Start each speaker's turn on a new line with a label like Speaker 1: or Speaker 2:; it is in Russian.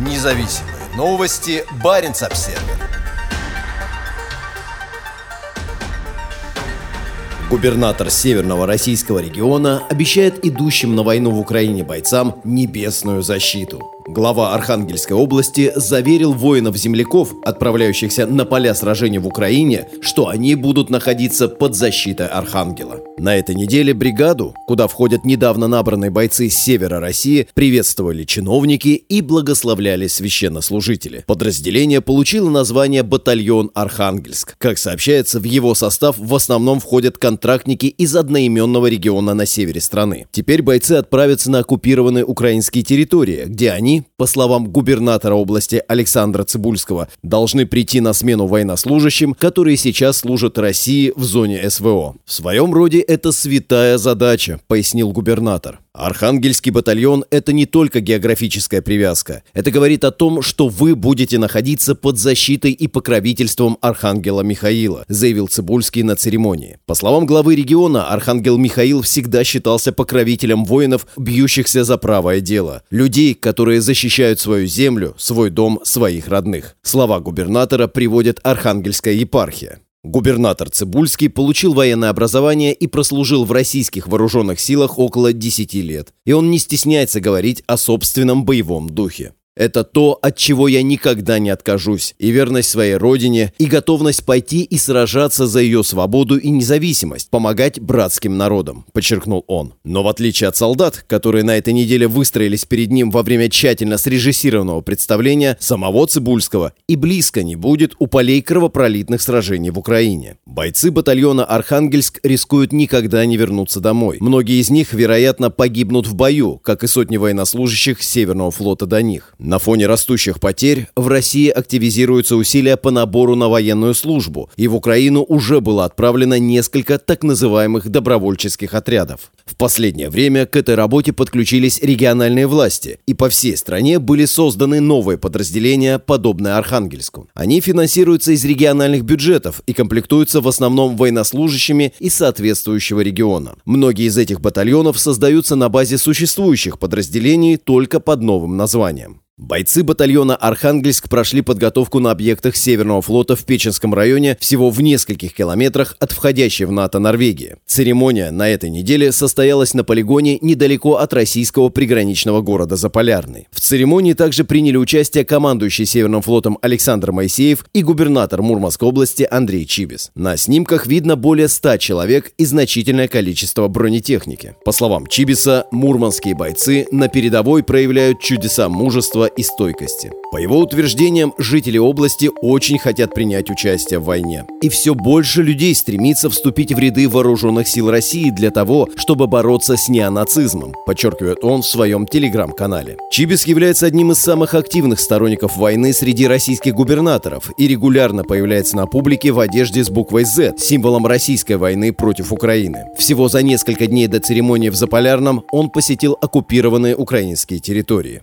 Speaker 1: Независимые новости. Барин обсерва Губернатор северного российского региона обещает идущим на войну в Украине бойцам небесную защиту. Глава Архангельской области заверил воинов-земляков, отправляющихся на поля сражений в Украине, что они будут находиться под защитой Архангела. На этой неделе бригаду, куда входят недавно набранные бойцы с севера России, приветствовали чиновники и благословляли священнослужители. Подразделение получило название «Батальон Архангельск». Как сообщается, в его состав в основном входят контрактники из одноименного региона на севере страны. Теперь бойцы отправятся на оккупированные украинские территории, где они по словам губернатора области Александра Цибульского, должны прийти на смену военнослужащим, которые сейчас служат России в зоне СВО. В своем роде это святая задача, пояснил губернатор. Архангельский батальон – это не только географическая привязка. Это говорит о том, что вы будете находиться под защитой и покровительством Архангела Михаила, заявил Цибульский на церемонии. По словам главы региона, Архангел Михаил всегда считался покровителем воинов, бьющихся за правое дело. Людей, которые защищают свою землю, свой дом, своих родных. Слова губернатора приводит Архангельская епархия. Губернатор Цибульский получил военное образование и прослужил в российских вооруженных силах около 10 лет. И он не стесняется говорить о собственном боевом духе. Это то, от чего я никогда не откажусь, и верность своей родине, и готовность пойти и сражаться за ее свободу и независимость, помогать братским народам», – подчеркнул он. Но в отличие от солдат, которые на этой неделе выстроились перед ним во время тщательно срежиссированного представления, самого Цибульского и близко не будет у полей кровопролитных сражений в Украине. Бойцы батальона «Архангельск» рискуют никогда не вернуться домой. Многие из них, вероятно, погибнут в бою, как и сотни военнослужащих Северного флота до них. На фоне растущих потерь в России активизируются усилия по набору на военную службу, и в Украину уже было отправлено несколько так называемых добровольческих отрядов. В последнее время к этой работе подключились региональные власти, и по всей стране были созданы новые подразделения, подобные Архангельску. Они финансируются из региональных бюджетов и комплектуются в основном военнослужащими из соответствующего региона. Многие из этих батальонов создаются на базе существующих подразделений только под новым названием. Бойцы батальона «Архангельск» прошли подготовку на объектах Северного флота в Печенском районе всего в нескольких километрах от входящей в НАТО Норвегии. Церемония на этой неделе состоялась на полигоне недалеко от российского приграничного города Заполярный. В церемонии также приняли участие командующий Северным флотом Александр Моисеев и губернатор Мурманской области Андрей Чибис. На снимках видно более 100 человек и значительное количество бронетехники. По словам Чибиса, мурманские бойцы на передовой проявляют чудеса мужества и стойкости. По его утверждениям, жители области очень хотят принять участие в войне. И все больше людей стремится вступить в ряды вооруженных сил России для того, чтобы бороться с неонацизмом, подчеркивает он в своем телеграм-канале. Чибис является одним из самых активных сторонников войны среди российских губернаторов и регулярно появляется на публике в одежде с буквой Z, символом российской войны против Украины. Всего за несколько дней до церемонии в Заполярном он посетил оккупированные украинские территории.